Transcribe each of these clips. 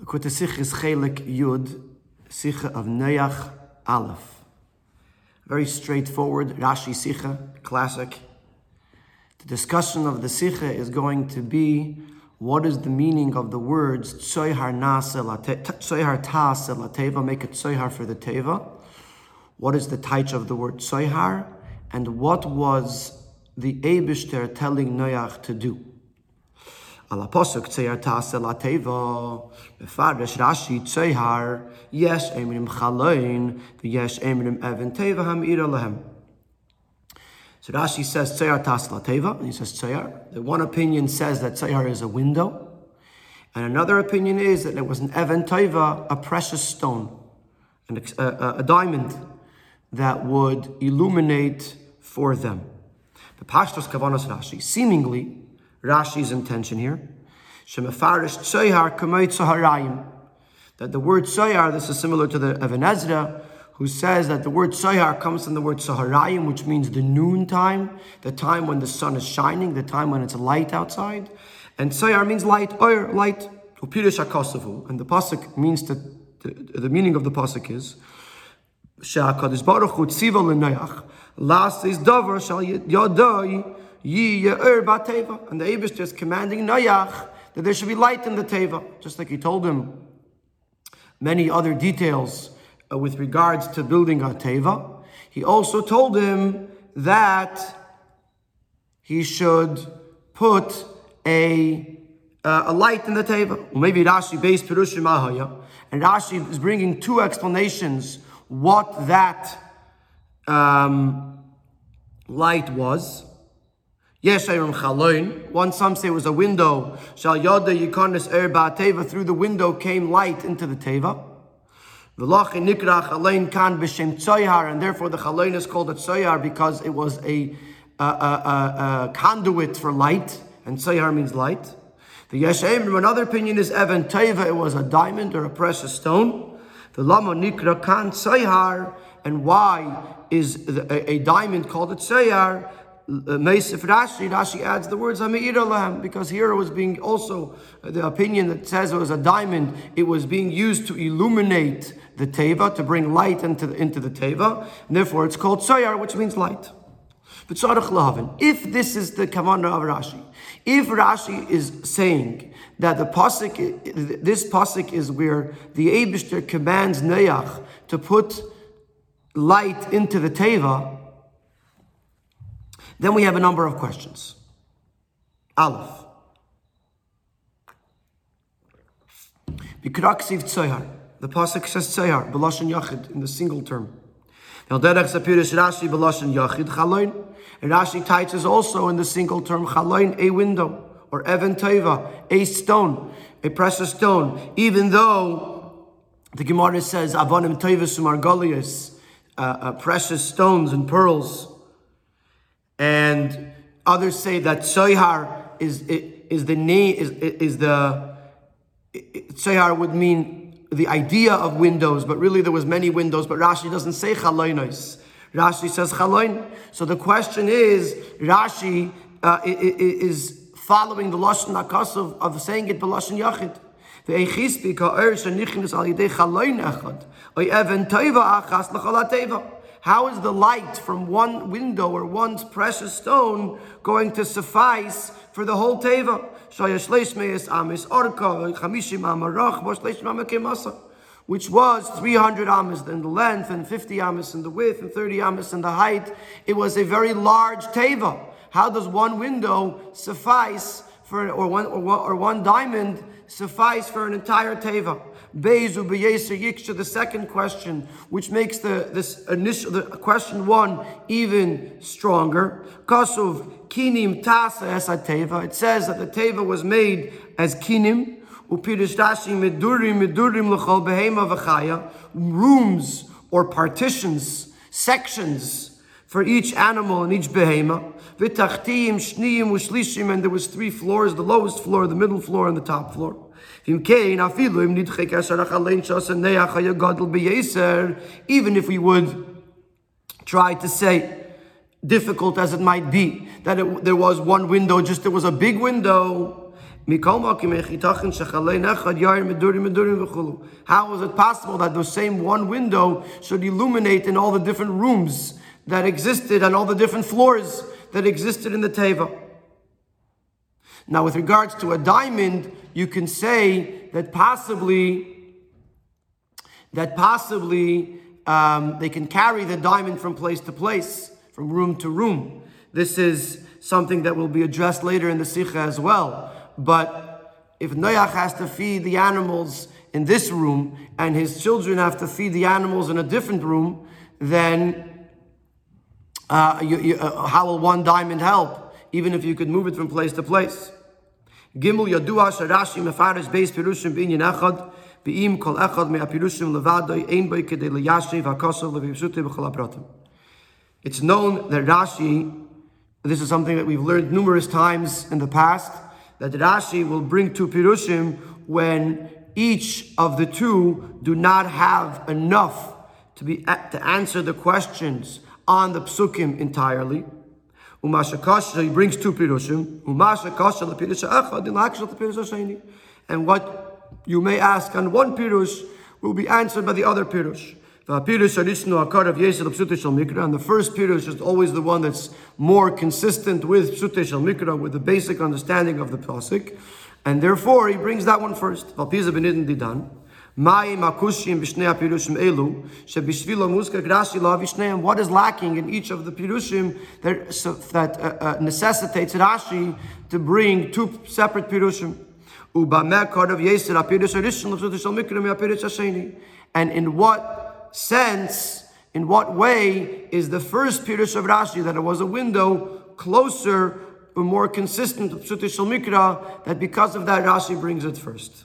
Likutei Sikha is Chelek Yud, Sikha of Noach Aleph. Very straightforward Rashi Sikha, classic. The discussion of the Sikha is going to be what is the meaning of the words Tsoyhar Tsoyhar Ta'ase Lateva, make it Tsoyhar for the Teva. What is the taich of the word Tsoyhar? And what was the Abishter telling Noach to do? על הפוסק צייר תעשה לטבע, מפרש רש"י צייר, יש אמרים חלון, ויש אמרים אבן טבע המאירה להם. So Rashi says tzayar tas lateva, and he says tzayar. The one opinion says that tzayar is a window, and another opinion is that it was an even teva, a precious stone, an, a, a, diamond that would illuminate for them. The pashtos kavanas Rashi, seemingly Rashi's intention here. Shemafarish kamei tzoharayim. That the word tzoyar, this is similar to the Even Ezra, who says that the word tzoyar comes from the word tzoharayim, which means the noon time, the time when the sun is shining, the time when it's light outside. And tzoyar means light, oir, light. And the pasuk means that the, the meaning of the pasuk is Sha'akadosh Baruch Hu. Last is davar shal Teva. And the Abish is commanding Noach that there should be light in the Teva, just like he told him many other details uh, with regards to building a Teva. He also told him that he should put a, uh, a light in the Teva. maybe Rashi based Pirushim Ahaya. And Rashi is bringing two explanations what that um, light was. Yes, Chaloin. One some say it was a window. Shal Yoda Yikonis Er. Through the window came light into the Teva. V'lach Nikra Chaloin Kan B'Shem Tzoyhar. And therefore the Chaloin is called a Tzoyhar because it was a, a, a, a, conduit for light. And Tzoyhar means light. The Yeshem, another opinion is Evan Teva. It was a diamond or a precious stone. The Lama Nikra Kan Tzoyhar. And why is a, a diamond called a Tzoyhar? Uh, Meisif Rashi, Rashi adds the words Hami'ir because here it was being also uh, the opinion that says it was a diamond, it was being used to illuminate the Teva, to bring light into the, into the Teva, and therefore it's called Soyar, which means light. But if this is the kavanah of Rashi, if Rashi is saying that the pasuk, this pasuk is where the Abishter commands Neach to put light into the Teva, then we have a number of questions. Aleph. Bikraksiv tzoyar. The pasuk says tzoyar, b'lashon yachid, in the single term. Now, derech sapirish Rashi b'lashon yachid. And Rashi teaches also in the single term chaloin, a window, or even teva, a stone, a precious stone. Even though the Gemara says avonim umargolius, uh, uh, precious stones and pearls. And others say that Soihar is, is the name, is, is the, Soihar would mean the idea of windows, but really there was many windows, but Rashi doesn't say chaloinos. Rashi says chaloin. So the question is, Rashi uh, is following the Lashon Akas of, saying it b'Lashon Yachid. Ve'echispi ka'er even. How is the light from one window or one precious stone going to suffice for the whole teva? Which was 300 amas in the length and 50 amas in the width and 30 amas in the height. It was a very large teva. How does one window suffice for, or one, or one, or one diamond suffice for an entire teva? Bezu b'yeser yiksha, the second question, which makes the this initial the question one even stronger. Kasuv kinim tasa esat teva. It says that the teva was made as kinim. Upirish dashi medurim medurim l'chol behema v'chaya. Rooms or partitions, sections for each animal and each behema. V'tachtim shniyim u'shlishim, and there was three floors: the lowest floor, the middle floor, and the top floor. Even if we would try to say, difficult as it might be, that it, there was one window, just there was a big window, How is it possible that the same one window should illuminate in all the different rooms that existed and all the different floors that existed in the Teva? Now, with regards to a diamond, you can say that possibly that possibly um, they can carry the diamond from place to place, from room to room. This is something that will be addressed later in the Sikha as well. But if Noach has to feed the animals in this room and his children have to feed the animals in a different room, then uh, you, you, uh, how will one diamond help, even if you could move it from place to place? Gimel Yadua Sharashi Mefaris Beis Pirushim Binyan Echad Be'im Kol Echad Levadoi Ein Boi Kedei HaPratim It's known that Rashi this is something that we've learned numerous times in the past, that Rashi will bring two Pirushim when each of the two do not have enough to be to answer the questions on the psukim entirely. Umasha kasha, he brings two pirushim. Umasha kasha the pirusha echad, the pirusha sheni. And what you may ask on one pirush will be answered by the other pirush. And the first pirush is always the one that's more consistent with Psute Shel Mikra, with the basic understanding of the pasuk, and therefore he brings that one first. What is lacking in each of the pirushim that, so, that uh, uh, necessitates Rashi to bring two separate pirushim? And in what sense, in what way is the first Pirush of Rashi that it was a window closer or more consistent with Pshuti Shal Mikra, that because of that Rashi brings it first.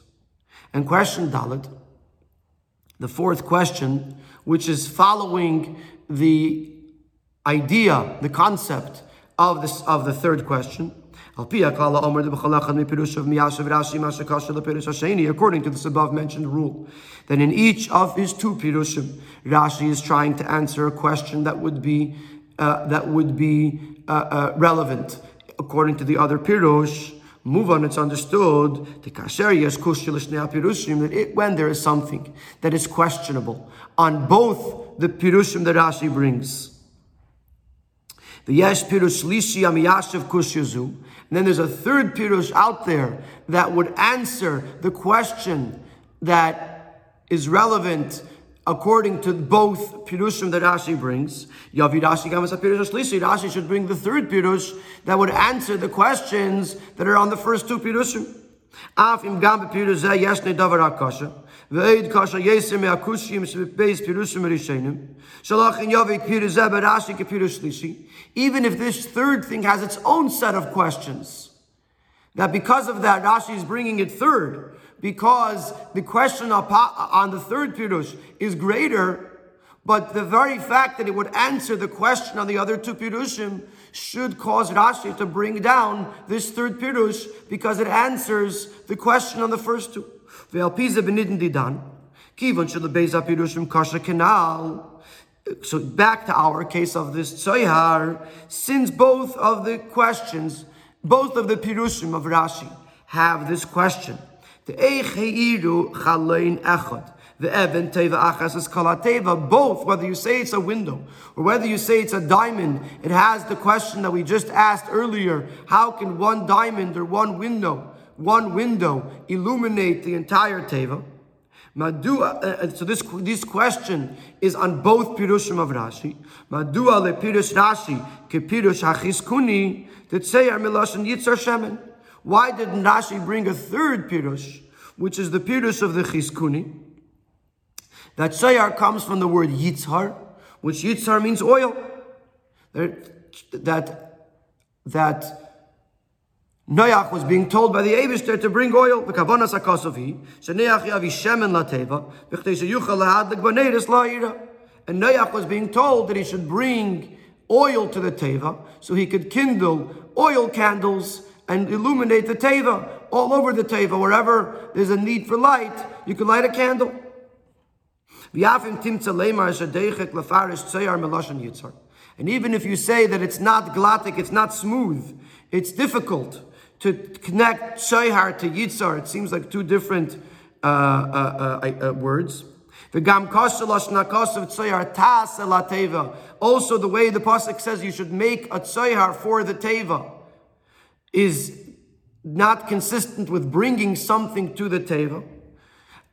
And question Dalit, the fourth question, which is following the idea, the concept of this of the third question. According to this above mentioned rule, that in each of his two pirushim, Rashi is trying to answer a question that would be uh, that would be uh, uh, relevant. According to the other pirush, move on. It's understood that it, when there is something that is questionable on both the pirushim that Rashi brings. The Yesh Pirush Lishi Amiyashav Kushyazu. And then there's a third Pirush out there that would answer the question that is relevant according to both Pirushim that Rashi brings. Yavi Rashi Gamas Pirush Lishi. Rashi should bring the third Pirush that would answer the questions that are on the first two Pirushim. Af im gam Pirush Zeh Yesh Davar HaKasha. Ve'ed kasha yesim me'akushim beis pirushim rishenim. Shalach in yavik pirush zeh ke pirush shlishi. Even if this third thing has its own set of questions, that because of that Rashi is bringing it third, because the question on the third pirush is greater, but the very fact that it would answer the question on the other two pirushim should cause Rashi to bring down this third pirush because it answers the question on the first two. So back to our case of this tzoyhar, since both of the questions, both of the pirushim of Rashi have this question. The. The Teva Achas is Kalateva, both, whether you say it's a window or whether you say it's a diamond, it has the question that we just asked earlier how can one diamond or one window one window illuminate the entire teva? Madua, uh, uh, so this, this question is on both pirushim of Rashi. Madua le pirush Rashi ke pirush hachiskuni tetzeyer milashon yitzar shemen. Why didn't Rashi bring a third pirush, which is the pirush of the Chizkuni? That sayar comes from the word yitzhar, which yitzhar means oil. That that Noach was being told by the Abishter to bring oil. The kavanas akasovi. Sheneach yavi lateva. And Noach was being told that he should bring oil to the teva so he could kindle oil candles and illuminate the teva all over the teva. Wherever there's a need for light, you can light a candle. And even if you say that it's not glottic, it's not smooth, it's difficult to connect Shayhar to Yitzar. It seems like two different uh, uh, uh, uh words. Also, the way the pasuk says you should make a tzoyhar for the teva is not consistent with bringing something to the teva.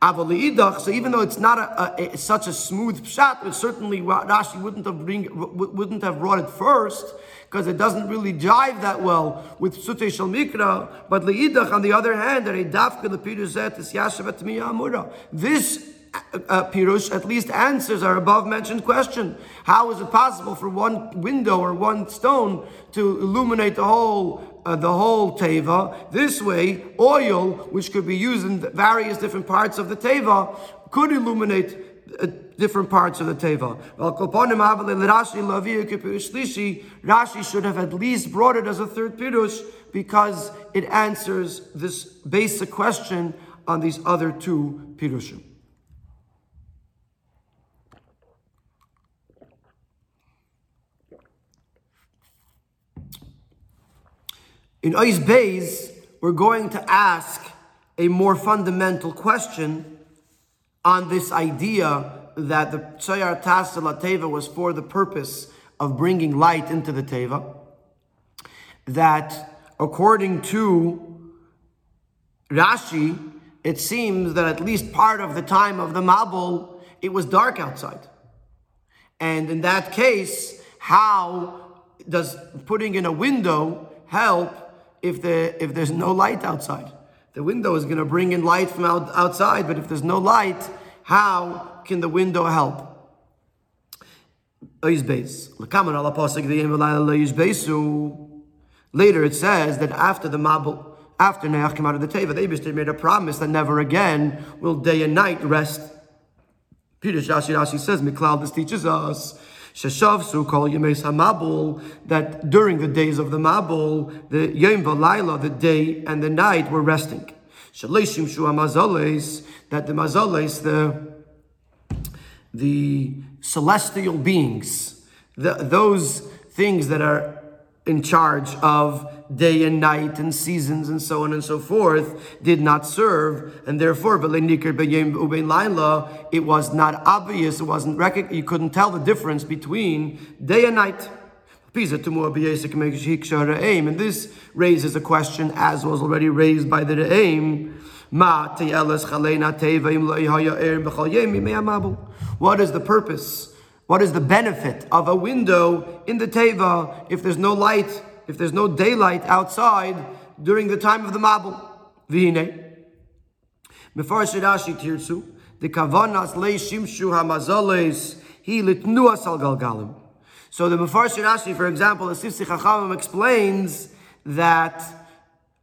So even though it's not a, a, such a smooth pshat, it certainly Rashi wouldn't have bring, wouldn't have brought it first because it doesn't really jive that well with Sute Shal Mikra. But leidach, on the other hand, a this uh, Pirush at least answers our above mentioned question. How is it possible for one window or one stone to illuminate the whole uh, the whole teva? This way, oil, which could be used in various different parts of the teva, could illuminate uh, different parts of the teva. Rashi should have at least brought it as a third pirush because it answers this basic question on these other two pirushim. In Ois Beis, we're going to ask a more fundamental question on this idea that the Tzayar Tasala Teva was for the purpose of bringing light into the Teva. That according to Rashi, it seems that at least part of the time of the Mabul, it was dark outside. And in that case, how does putting in a window help if, the, if there's no light outside. The window is going to bring in light from out, outside, but if there's no light, how can the window help? Later it says that after the Mabul, after Neach came out of the Teva, they made a promise that never again will day and night rest. Peter Shashi Rashi says, Miklal, this teaches us Sheshavsu call Yemes Hamabul, that during the days of the Mabul, the Yom Valayla, the day and the night were resting. Shalishim Shu Amazoles, that the Mazoles, the, the celestial beings, the, those things that are in charge of day and night and seasons and so on and so forth did not serve, and therefore it was not obvious, it wasn't rec- you couldn't tell the difference between day and night. And this raises a question, as was already raised by the Re'im. What is the purpose? What is the benefit of a window in the Teva if there's no light if there's no daylight outside during the time of the Mabul. Vihine. Mefarish Rashi Tirtzu, the Kavanas Le Shimshu Hamazales, he litnuas al galgalim. So the Mefarish Rashi, for example, the Sifsi Chachamim explains that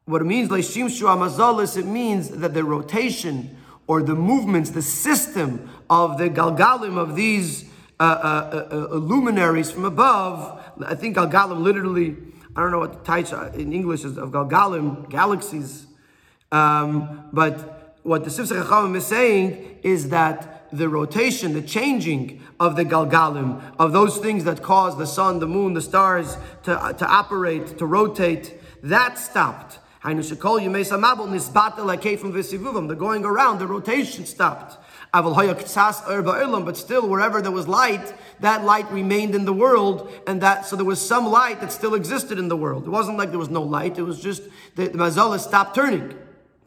what it means, Le Shimshu Hamazales, it means that the rotation or the movements, the system of the galgalim of these uh, uh, uh, uh luminaries from above, I think galgalim literally I don't know what the title in English is of Galgalim, galaxies. Um, but what the Sifsach is saying is that the rotation, the changing of the Galgalim, of those things that cause the sun, the moon, the stars to, to operate, to rotate, that stopped. The going around, the rotation stopped. But still, wherever there was light, that light remained in the world, and that so there was some light that still existed in the world. It wasn't like there was no light, it was just the, the stopped turning.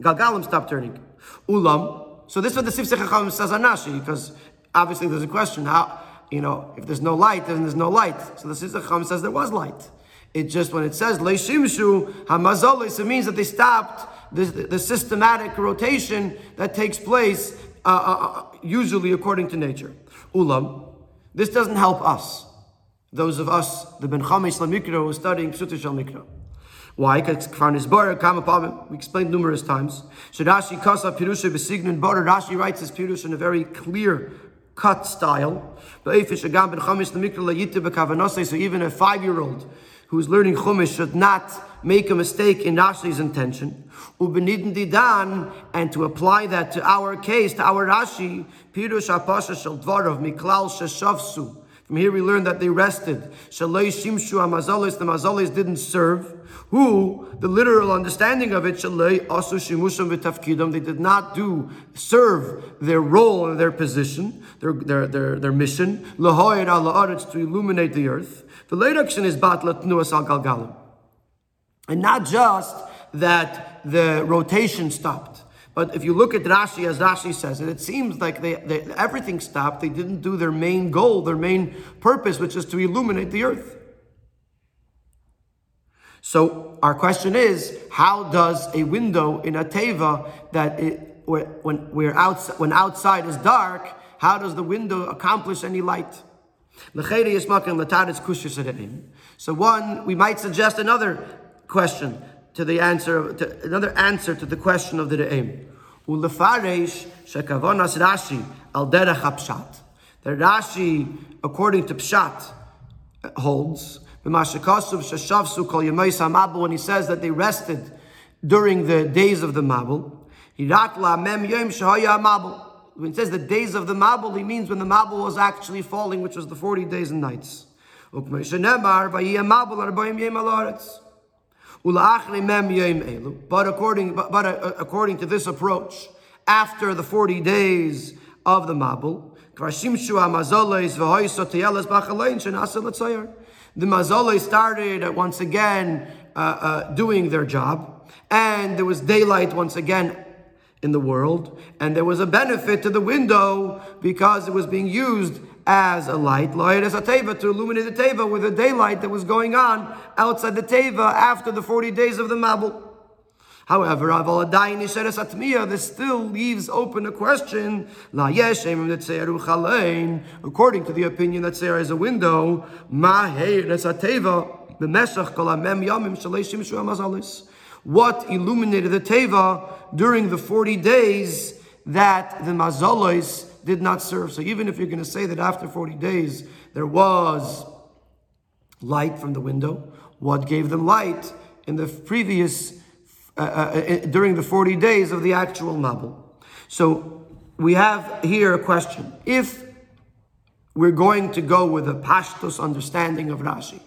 Galgalim stopped turning. Ulam. So this is what the Sifsech Chacham says on Nashi, because obviously there's a question how, you know, if there's no light, then there's no light. So the Sifsech Chacham says there was light. It just, when it says Leishimshu, Hamazolis, it means that they stopped the, the systematic rotation that takes place uh, uh, uh, usually according to nature. Ulam, this doesn't help us. Those of us, the Ben Chamesh Lamikra, who are studying Pshuta Shal Mikra. Why? Because we explained numerous times. Rashi Kasa Pirusha Besignun Bar. Rashi writes his Pirush in a very clear cut style. So even a five-year-old who's learning Chumash should not make a mistake in Rashi's intention. And to apply that to our case, to our Rashi, Pirush Apasha Shel Dvarav Miklal Sheshavsu. From here we learn that they rested. Shalei shimshu amazalis, the mazalis didn't serve. Who, the literal understanding of it, shalei asu shimusham v'tafkidam, they did not do, serve their role and their position, their, their, their, their mission, ala to illuminate the earth. And not just that the rotation stopped. But if you look at Rashi, as Rashi says, and it seems like they, they, everything stopped. They didn't do their main goal, their main purpose, which is to illuminate the earth. So our question is, how does a window in a teva that it, when we're outside, when outside is dark, how does the window accomplish any light? So one, we might suggest another question to the answer, to another answer to the question of the Re'im. Ulefaresh shekavonas Rashi al derech hapshat. The Rashi, according to Pshat, holds when he says that they rested during the days of the Mabul. When he says the days of the Mabul, he means when the Mabul was actually falling, which was the 40 days and nights. But according, but, but uh, according to this approach, after the 40 days of the Mabul, the Mazole started once again uh, uh, doing their job, and there was daylight once again in the world, and there was a benefit to the window because it was being used as a light, as a teva, to illuminate the teva with the daylight that was going on outside the teva after the 40 days of the Mabul. However, this still leaves open a question. According to the opinion that there is a window, what illuminated the teva during the 40 days that the mazalos did not serve. So even if you're going to say that after 40 days there was light from the window, what gave them light in the previous, uh, uh, uh during the 40 days of the actual Mabul? So we have here a question. If we're going to go with a Pashtus understanding of Rashi,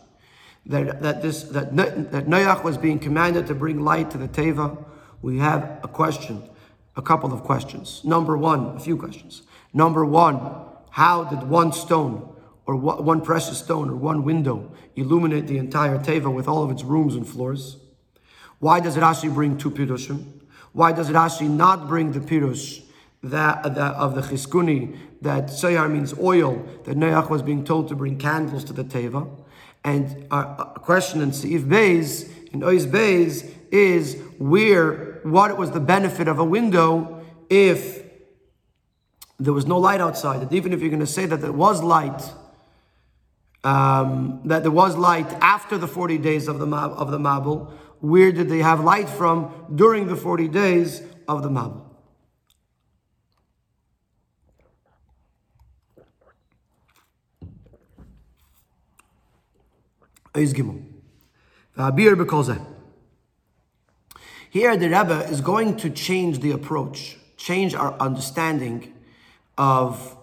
that, that, this, that, that Noach was being commanded to bring light to the Teva, we have a question, a couple of questions. Number one, a few questions. Number one, how did one stone or one precious stone or one window illuminate the entire Teva with all of its rooms and floors? Why does Rashi bring two pirushim? Why does Rashi not bring the pirush that, that of the Chizkuni that Sayar means oil, that Noach was being told to bring candles to the Teva? And a question in Seif Beis, in Ois Beis, is where, what was the benefit of a window if there was no light outside, that even if you're going to say that there was light, um, that there was light after the 40 days of the, of the Mabul, where did they have light from during the 40 days of the Mabul? Here the Rebbe is going to change the approach, change our understanding of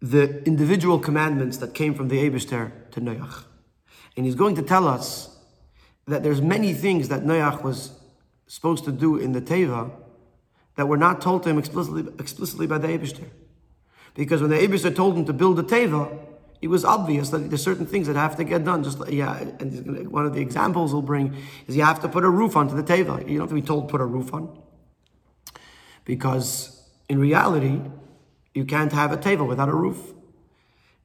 the individual commandments that came from the Eibishter to Noach. And he's going to tell us that there's many things that Noach was supposed to do in the Teva that were not told to him explicitly, explicitly by the Eibishter. Because when the Eibishter told him to build the Teva, it was obvious that there's certain things that have to get done. Just yeah, and one of the examples we'll bring is you have to put a roof onto the Teva. You don't have to be told to put a roof on. Because in reality, you can't have a table without a roof.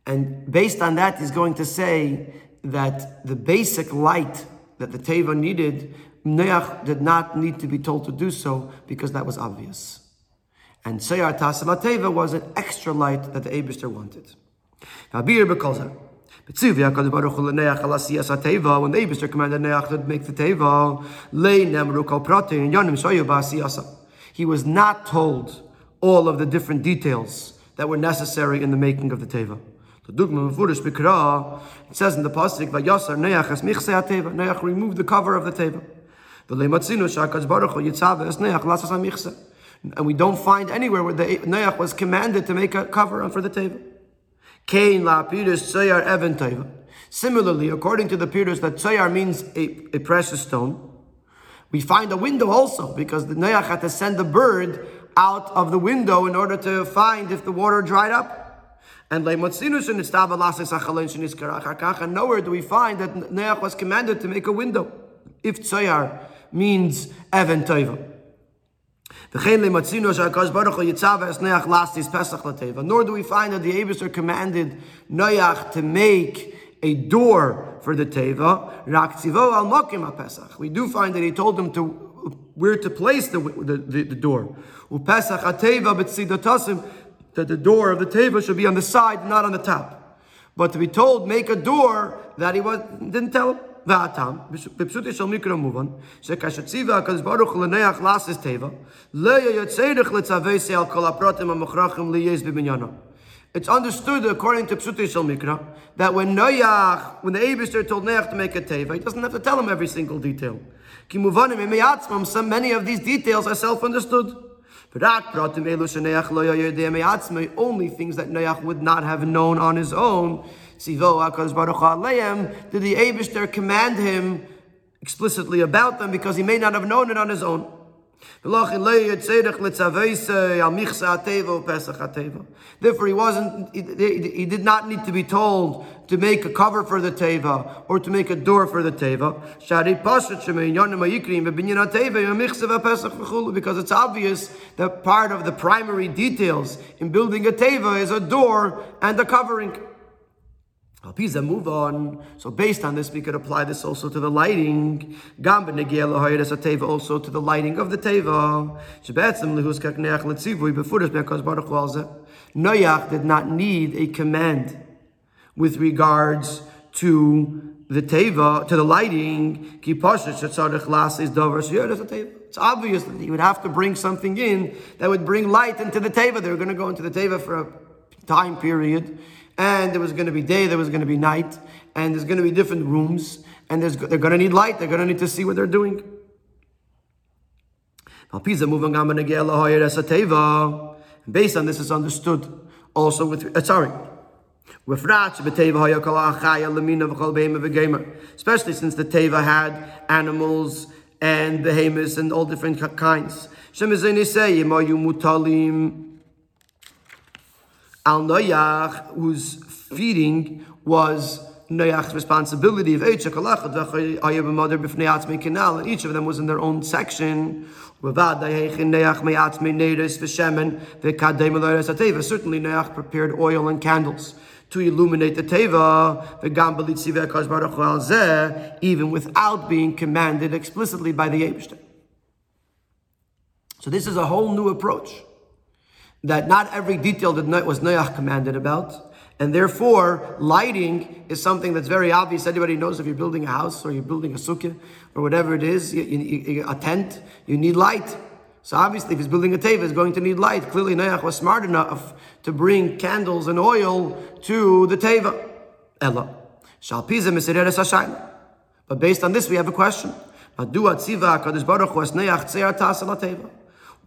And based on that, he's going to say that the basic light that the teva needed, Noach did not need to be told to do so because that was obvious. And Seyar Tasala Teva was an extra light that the Abishter wanted. Bir Bekoza. When the Abishter commanded Noach to make the Teva, Nemru Kol Yonim Shoyu. He was not told all of the different details that were necessary in the making of the teva. The dugma mefurish b'kra, it says in the pasuk, "Vayasar neach es michse teva." Neach removed the cover of the teva. V'leimatzinu shakaz baruch hu yitzave es neach lasas michse. And we don't find anywhere where the Neach was commanded to make a cover for the teva. Kain la Evan Teva. Similarly, according to the Pidus, that Tzayar means a, a precious stone. We find a window also because the Noach had to send the bird out of the window in order to find if the water dried up. And nowhere do we find that Noach was commanded to make a window if Tzayar means Evan. Nor do we find that the Abisar commanded Noach to make a door for the Teva. We do find that he told them to where to place the, the, the, the door. That the door of the Teva should be on the side, not on the top. But to be told, make a door, that he was, didn't tell him. והטעם, בפשוטי של מקרא מובן, שכאשר ציווה הקדוש ברוך הוא לנח לעשס טבע, לא יהיה צריך לצווי על כל הפרטים המוכרחים ליש בבניינו. It's understood according to Psutei Shal Mikra that when Noach, when the Abishter told Noach to make a teva, he doesn't have to tell him every single detail. Some many of these details are self-understood. Only things that Noach would not have known on his own. did the Abishter command him explicitly about them because he may not have known it on his own? Therefore, he wasn't. He, he, did not need to be told to make a cover for the teva or to make a door for the teva. Because it's obvious that part of the primary details in building a teva is a door and a covering. Alpiza, move on. So based on this, we could apply this also to the lighting. Gamba teva also to the lighting of the teva. Shebetzim lehus kakneach letzivui befurish because Baruch Noach did not need a command with regards to the teva, to the lighting. Kiposhish tzarich las is dover shiyodas teva. It's obvious that he would have to bring something in that would bring light into the teva. They were going to go into the teva for a time period and there was going to be day, there was going to be night, and there's going to be different rooms, and they're going to need light, they're going to need to see what they're doing. Based on this, is understood also with, uh, sorry, Especially since the Teva had animals and behemoths and all different kinds. Al Noyach, whose feeding was Noyach's responsibility of each and each of them was in their own section. Certainly, Noach prepared oil and candles to illuminate the teva, even without being commanded explicitly by the Abishter. So this is a whole new approach that not every detail that was Noach commanded about. And therefore, lighting is something that's very obvious. Anybody knows if you're building a house or you're building a sukkah or whatever it is, you, you, a tent, you need light. So obviously, if he's building a teva, he's going to need light. Clearly, Noach was smart enough to bring candles and oil to the teva. Ella. But based on this, we have a question. Why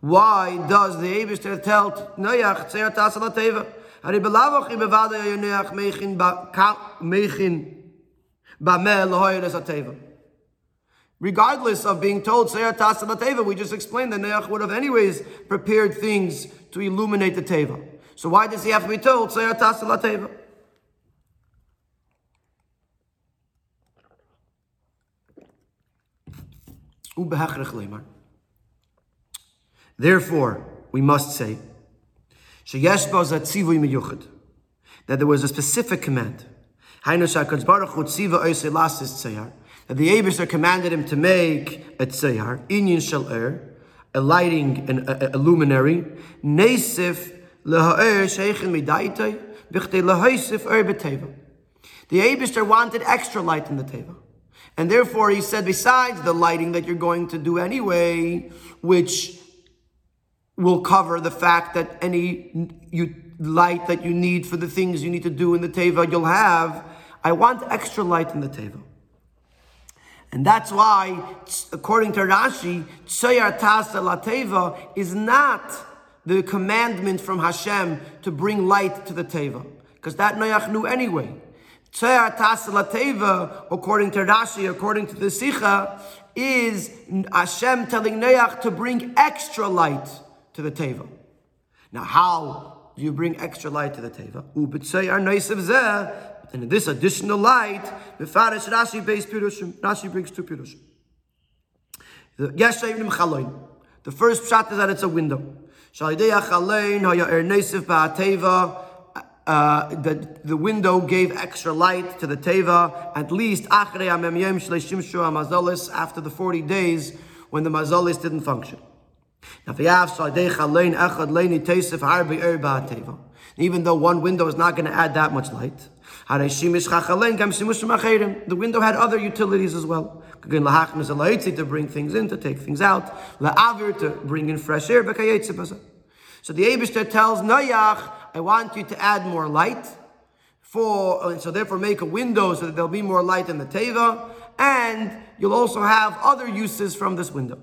does the Eberster tell Noach Tzer Tasala Teva? Hari belavoch im bevada Noach mechin ba mechin ba mel hoyeres ateva. Regardless of being told Tzer Tasala Teva, we just explained that Noach would have anyways prepared things to illuminate the Teva. So why does he have to be told Tzer Tasala Teva? Ubehachrech Therefore, we must say that there was a specific command. That the Abishar commanded him to make a tzayar, inyan shel er, a lighting, an, a, a luminary, nesif leha'er lehaisif er. The Abishar wanted extra light in the teva. And therefore he said, besides the lighting that you're going to do anyway, which will cover the fact that any you, light that you need for the things you need to do in the teva you'll have. I want extra light in the teva. And that's why, according to Rashi, Tzoyar Tasa Teva is not the commandment from Hashem to bring light to the teva. because that Noach knew anyway. Tzear Teva, according to Rashi, according to the Sikha, is Hashem telling Noach to bring extra light to the Teva. Now, how do you bring extra light to the Teva? And this additional light, the Farish Rashi based Pirushim. Rashi brings two Pirushim. The first shot is that it's a window. Uh, the, the window gave extra light to the teva, at least after the 40 days when the mazalis didn't function. Even though one window is not going to add that much light, the window had other utilities as well. To bring things in, to take things out, to bring in fresh air. So the Abishter tells Noach, I want you to add more light. For, so therefore make a window so that there'll be more light in the teva, and you'll also have other uses from this window.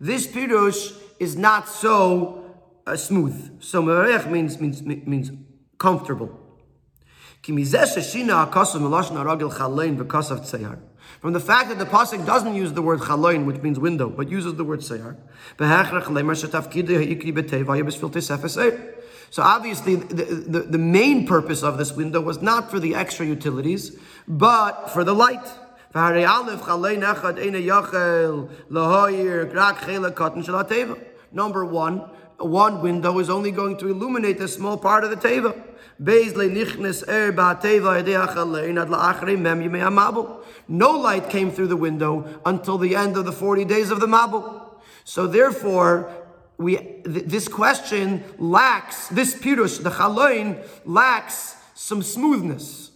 This pirush is not so uh, smooth. So merech means means means comfortable. From the fact that the pasuk doesn't use the word chaloin, which means window, but uses the word seyar. So obviously, the, the, the, main purpose of this window was not for the extra utilities, but for the light. Number one, one window is only going to illuminate a small part of the teva. Er no light came through the window until the end of the 40 days of the Mabul. So therefore, we th- this question lacks this pirush the chaloin lacks some smoothness.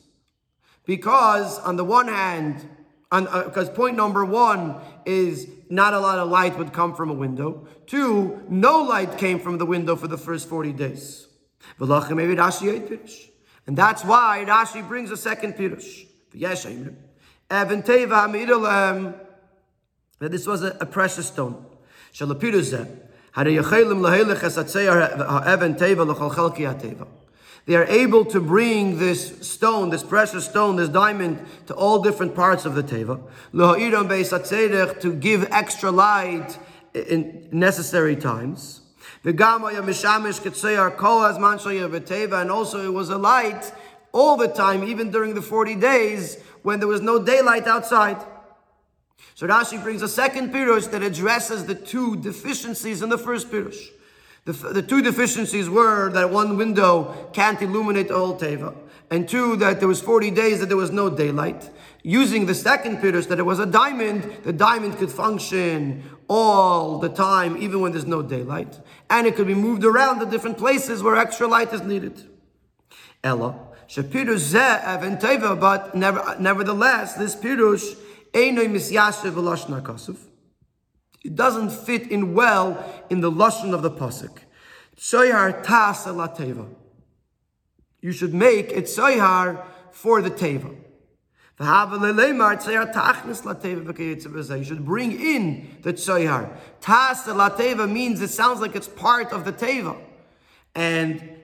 Because on the one hand because uh, point number one is not a lot of light would come from a window. Two no light came from the window for the first 40 days. And that's why Rashi brings a second pirush. That this was a, a precious stone they are able to bring this stone, this precious stone, this diamond, to all different parts of the teva. To give extra light in necessary times. And also it was a light all the time, even during the 40 days when there was no daylight outside. So Rashi brings a second pirush that addresses the two deficiencies in the first pirush. The, the two deficiencies were that one window can't illuminate the whole teva, and two that there was 40 days that there was no daylight. Using the second pirush that it was a diamond, the diamond could function all the time, even when there's no daylight, and it could be moved around to different places where extra light is needed. Ella, Shapirush Zeh but never, nevertheless, this pirush it doesn't fit in well in the lashon of the pasuk. You should make it tzoyhar for the teva. You should bring in the tzoyhar. Tas teva means it sounds like it's part of the teva. And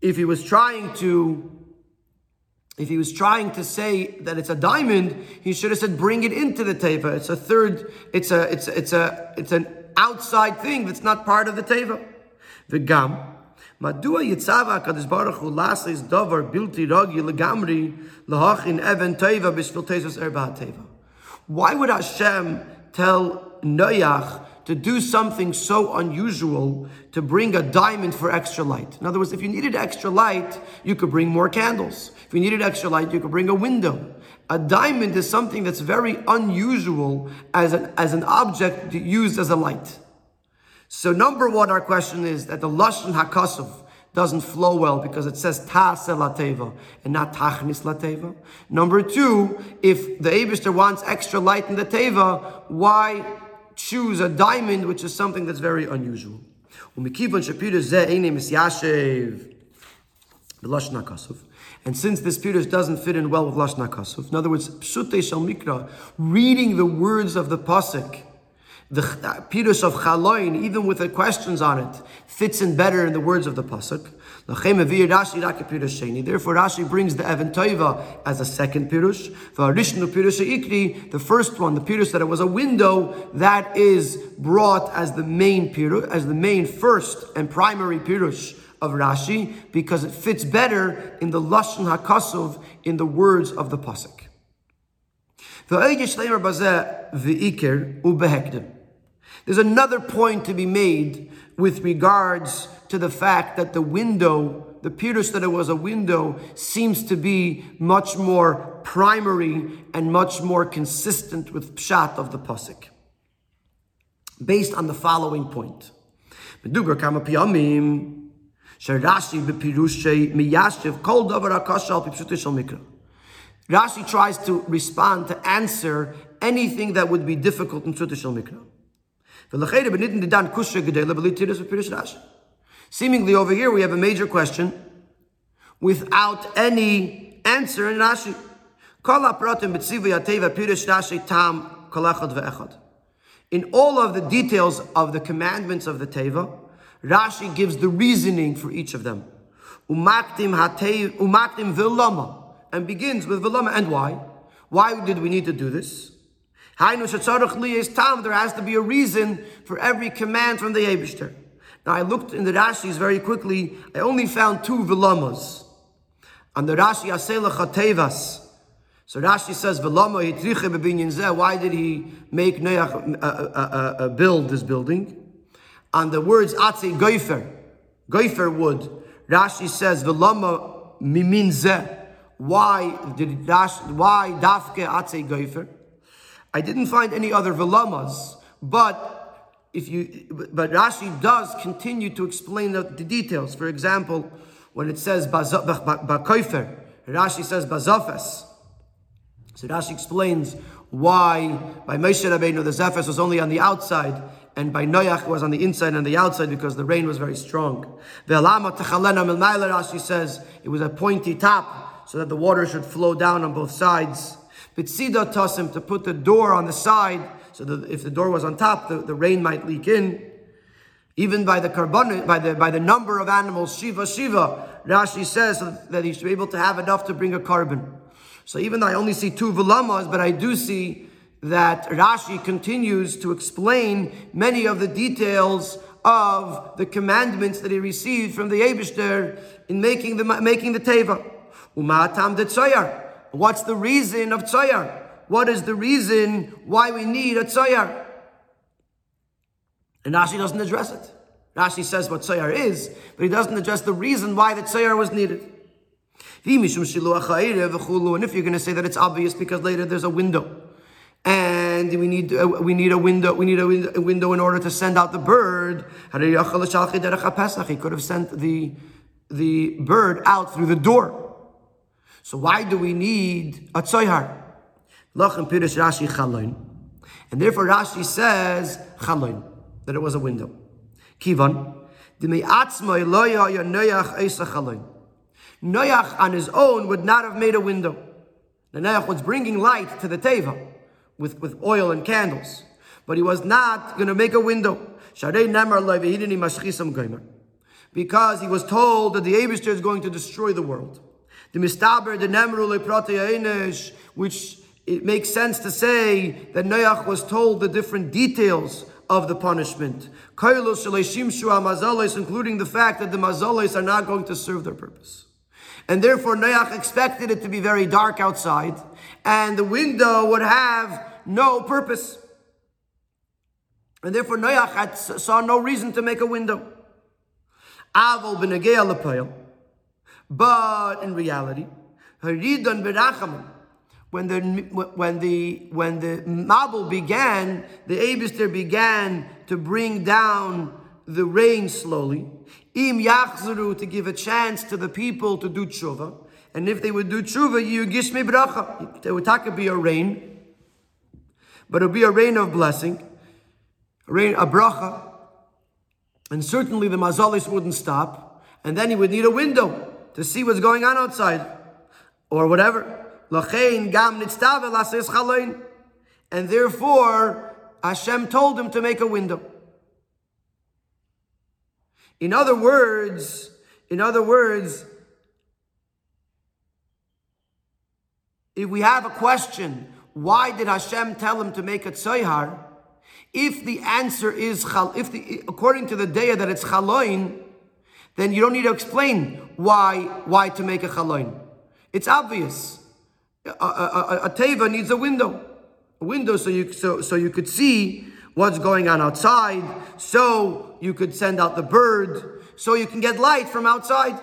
if he was trying to if he was trying to say that it's a diamond, he should have said, "Bring it into the teva." It's a third. It's a. It's it's a. It's an outside thing that's not part of the teva. The gam. Madua yitzava kadosh baruch hu lasis davar bilti ragi legamri lahachin even teva b'shvil tezos erba teva. Why would Hashem tell Noach to do something so unusual to bring a diamond for extra light. In other words, if you needed extra light, you could bring more candles. If you needed extra light, you could bring a window. A diamond is something that's very unusual as an, as an object used as a light. So number one, our question is that the Lashon HaKasav doesn't flow well because it says Tase Lateva and not Tachnis Lateva. Number two, if the Abishter wants extra light in the Teva, why choose a diamond, which is something that's very unusual. And since this pirush doesn't fit in well with lashna kasuf, in other words, pshute shel mikra, reading the words of the pasuk The uh, Pirush of Chaloin, even with the questions on it, fits in better in the words of the Pasuk. Therefore, Rashi brings the Evan Toiva as a second Pirush. Ikri, The first one, the Pirush that it was a window, that is brought as the main Pirush, as the main first and primary Pirush of Rashi, because it fits better in the Lashon HaKasuv, in the words of the Pasuk. There's another point to be made with regards to the fact that the window, the Pirush that it was a window, seems to be much more primary and much more consistent with Pshat of the Pasuk. Based on the following point. Rashi tries to respond to answer anything that would be difficult in Shel Mikra. Seemingly over here we have a major question without any answer in Rashi. In all of the details of the commandments of the Teva, Rashi gives the reasoning for each of them. And begins with vilama. And why? Why did we need to do this? There has to be a reason for every command from the Yebishter. Now I looked in the Rashis very quickly. I only found two vilamas. On the Rashi Asela Chatevas. So Rashi says vilama hitriche bebinyan. Why did he make Noach uh, uh, uh, uh, build this building? On the words atze goifer, goifer wood. Rashi says vilama mimin zeh. Why did Rashi, why dafke atze goifer? I didn't find any other vilamas, but if you, but Rashi does continue to explain the, the details. For example, when it says bakoifer, Rashi says bazafes. So Rashi explains why by Moshe Rabbeinu the zephyr was only on the outside, and by Noach was on the inside and the outside because the rain was very strong. Rashi says it was a pointy top so that the water should flow down on both sides. Bitzida tasim to put the door on the side, so that if the door was on top, the, the rain might leak in. Even by the korban, by the by the number of animals, shiva shiva, Rashi says that he should be able to have enough to bring a korban. So even though I only see two vilamas, but I do see that Rashi continues to explain many of the details of the commandments that he received from the Abishter in making the making the teva. Umatam de What's the reason of tzayar? What is the reason why we need a tzayar? And Rashi doesn't address it. Rashi says what tzayar is, but he doesn't address the reason why the tzayar was needed. And if you're going to say that it's obvious because later there's a window, and we need uh, we need a window we need a window, a window in order to send out the bird. He could have sent the the bird out through the door. So why do we need a tzoyhar? Lachem Pirish Rashi Chaloin. And therefore Rashi says Chaloin, that it was a window. Kivan, Noach on his own would not have made a window. The Noach was bringing light to the teva with, with oil and candles, but he was not going to make a window. Because he was told that the Abishter is going to destroy the world. The mistaber, the nemru leprati which it makes sense to say that Noach was told the different details of the punishment. Including the fact that the mazalis are not going to serve their purpose. And therefore Noach expected it to be very dark outside, and the window would have no purpose. And therefore Noach had, saw no reason to make a window. Avol but in reality, when the when the when the Mabul began, the Abister began to bring down the rain slowly. Im Yachzuru to give a chance to the people to do tshuva, and if they would do tshuva, you gishme bracha. There would to be a rain, but it would be a rain of blessing, a rain a bracha, and certainly the mazalis wouldn't stop, and then he would need a window to see what's going on outside or whatever. And therefore, Hashem told him to make a window. In other words, in other words, if we have a question, why did Hashem tell him to make a tzoyhar? If the answer is if the according to the daya that it's chaloin, then you don't need to explain why why to make a chaloin. It's obvious. A, a, a, a teva needs a window, a window so you so so you could see what's going on outside, so you could send out the bird, so you can get light from outside.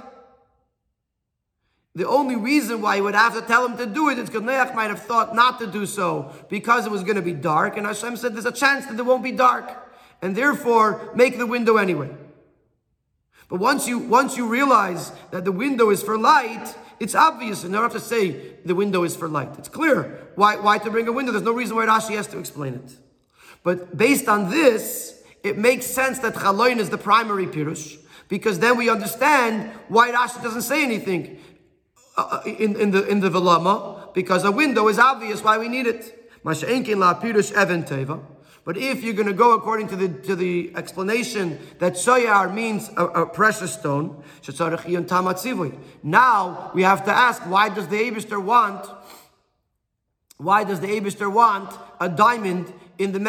The only reason why he would have to tell him to do it is because Noach might have thought not to do so because it was going to be dark, and Hashem said there's a chance that it won't be dark, and therefore make the window anyway. But once you once you realize that the window is for light, it's obvious. You don't have to say the window is for light. It's clear. Why, why to bring a window? There's no reason why Rashi has to explain it. But based on this, it makes sense that chaloin is the primary pirush, because then we understand why Rashi doesn't say anything. Uh, uh, in, in the in the velama because a window is obvious why we need it. But if you're going to go according to the to the explanation that soyar means a, a precious stone, now we have to ask why does the Abishter want why does the Abishter want a diamond in the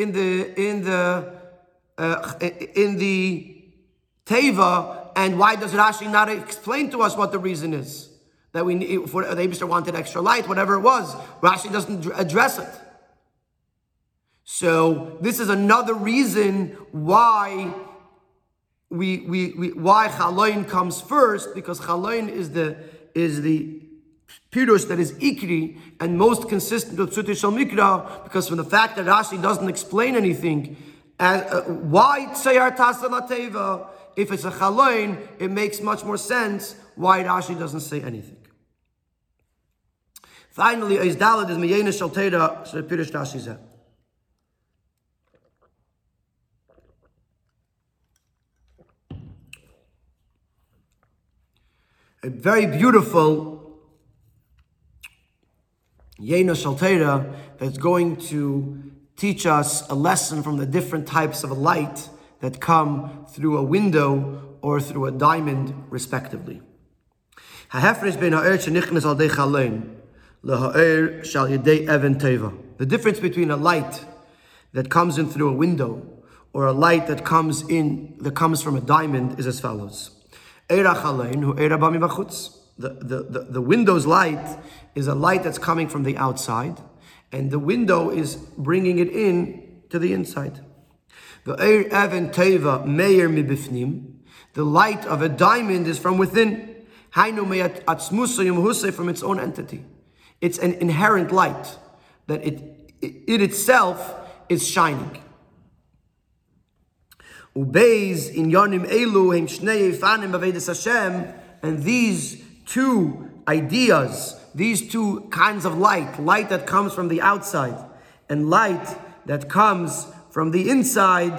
in the in the uh, in the teva, and why does Rashi not explain to us what the reason is? that we for the Abishter wanted extra light, whatever it was. Rashi doesn't address it. So this is another reason why we, we, we why chaloin comes first because chaloin is the is the pirush that is ikri and most consistent with Suti Shal Mikra because from the fact that Rashi doesn't explain anything as, uh, why tzayar tasa if it's a chaloin it makes much more sense why Rashi doesn't say anything. Finally, Eis Dalet is Meyena Shal Teira, so Pirish Rashi Zeh. A very beautiful Yena Shaltera that's going to teach us a lesson from the different types of light that come through a window or through a diamond, respectively. The difference between a light that comes in through a window or a light that comes in that comes from a diamond is as follows. The, the, the, the window's light is a light that's coming from the outside, and the window is bringing it in to the inside. The light of a diamond is from within, from its own entity. It's an inherent light that it, it, itself is shining. Ubeis in Yonim Elu Hem Shnei Yifanim Avedis Hashem, and these two ideas, these two kinds of light, light that comes from the outside and light that comes from the inside,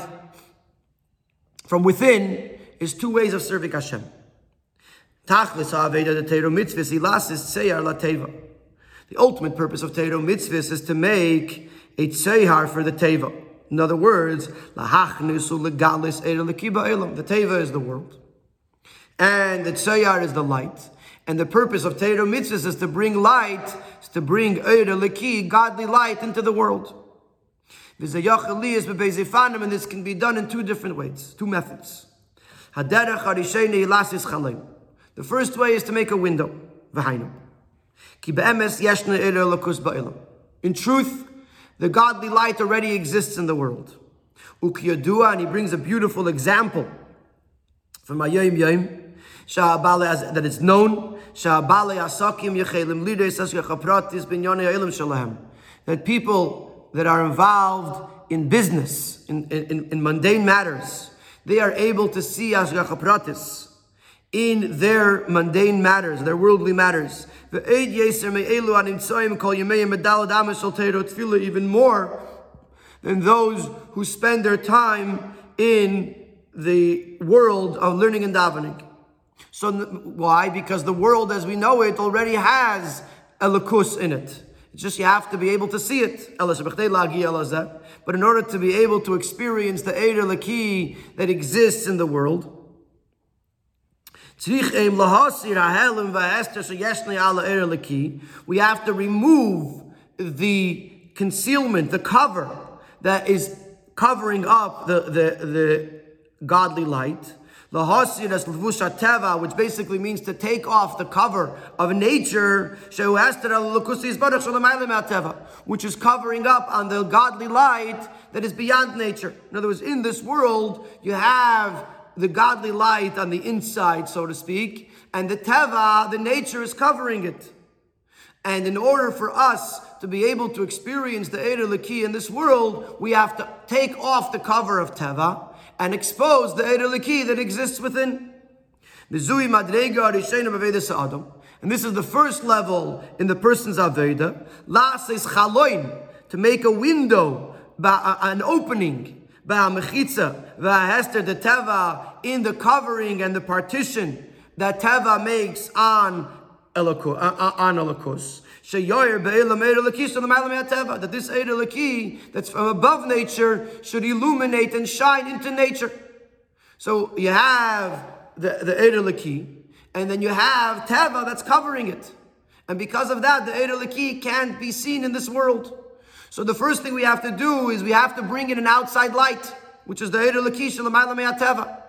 from within, is two ways of serving Hashem. Tachlis Aveda the Teiro Mitzvahs Ilasis Seyar La Teva. The ultimate purpose of Teiro mitzvahs is to make a tzehar for the teva. In other words, the teva is the world, and the tzehar is the light. And the purpose of Teiro mitzvahs is to bring light, is to bring leki, godly light into the world. And this can be done in two different ways, two methods. The first way is to make a window. In truth, the godly light already exists in the world. And he brings a beautiful example from Ayim Yom, that it's known that people that are involved in business, in, in, in mundane matters, they are able to see Ashgacha in their mundane matters, their worldly matters. Even more than those who spend their time in the world of learning and davening. So why? Because the world as we know it already has a lakus in it. It's just you have to be able to see it. But in order to be able to experience the Eir Laki that exists in the world, we have to remove the concealment, the cover that is covering up the, the, the godly light. Which basically means to take off the cover of nature, which is covering up on the godly light that is beyond nature. In other words, in this world, you have the godly light on the inside, so to speak, and the teva, the nature is covering it. And in order for us to be able to experience the Eder Laki in this world, we have to take off the cover of teva and expose the Eder Laki that exists within. And this is the first level in the person's Aveda. Last is chaloin, to make a window, an opening Ba'amechitza, v'ahester the teva in the covering and the partition that teva makes on Elokus, uh, uh, on Elokus. That this Eid Elaki that's from above nature should illuminate and shine into nature. So you have the, the and then you have Teva that's covering it. And because of that, the Eid can't be seen in this world. So the first thing we have to do is we have to bring in an outside light, which is the Eid Lakisha Teva.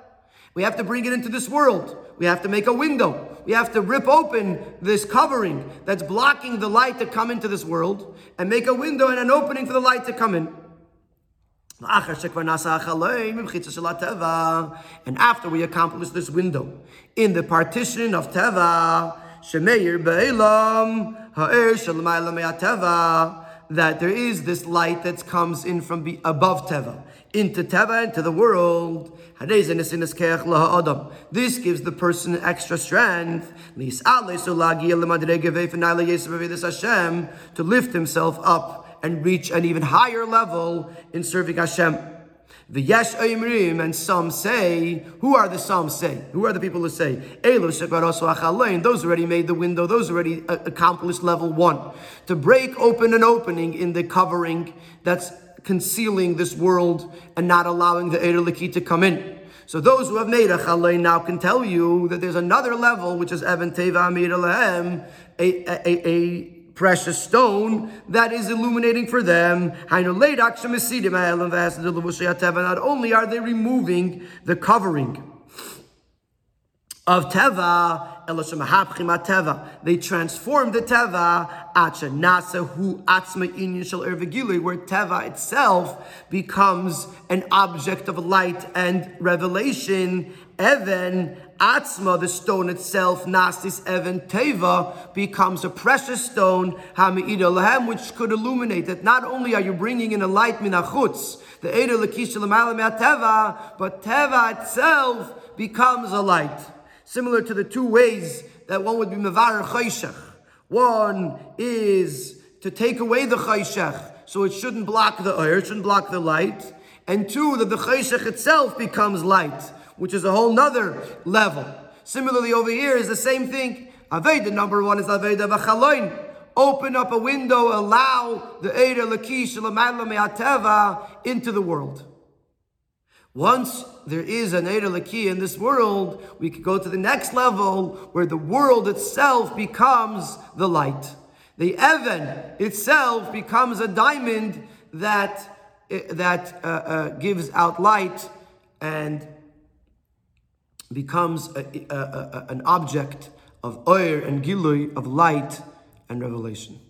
We have to bring it into this world. We have to make a window. We have to rip open this covering that's blocking the light to come into this world and make a window and an opening for the light to come in. And after we accomplish this window in the partition of Teva, Shemeir Be'elam, Ha'er Teva, that there is this light that comes in from above Teva, into Teva, into the world. This gives the person extra strength to lift himself up and reach an even higher level in serving Hashem. The Yesh Oimrim, and some say, who are the some say? Who are the people who say? Those already made the window, those already uh, accomplished level one. To break open an opening in the covering that's concealing this world and not allowing the Eirliki to come in. So those who have made a chalein now can tell you that there's another level, which is Evan Teva Amir a, a, a, a precious stone that is illuminating for them. Not only are they removing the covering of Teva, they transform the Teva where Teva itself becomes an object of light and revelation. Even Atzma, the stone itself, Nastis Evan Teva, becomes a precious stone, Hamid Lahem, which could illuminate that not only are you bringing in a light minachutz, the Eder Lakish Teva, but Teva itself becomes a light. Similar to the two ways that one would be Mevar Chayshach. One is to take away the Chayshach, so it shouldn't block the air, it shouldn't block the light. And two, that the Chayshach itself becomes light which is a whole nother level. Similarly, over here is the same thing. Aveda number one is Aveda v'chaloin. Open up a window, allow the Eira Lakish Me'ateva into the world. Once there is an Eira Laki in this world, we could go to the next level where the world itself becomes the light. The Evan itself becomes a diamond that, that uh, uh, gives out light and becomes a, a, a, an object of oir and gilui, of light and revelation.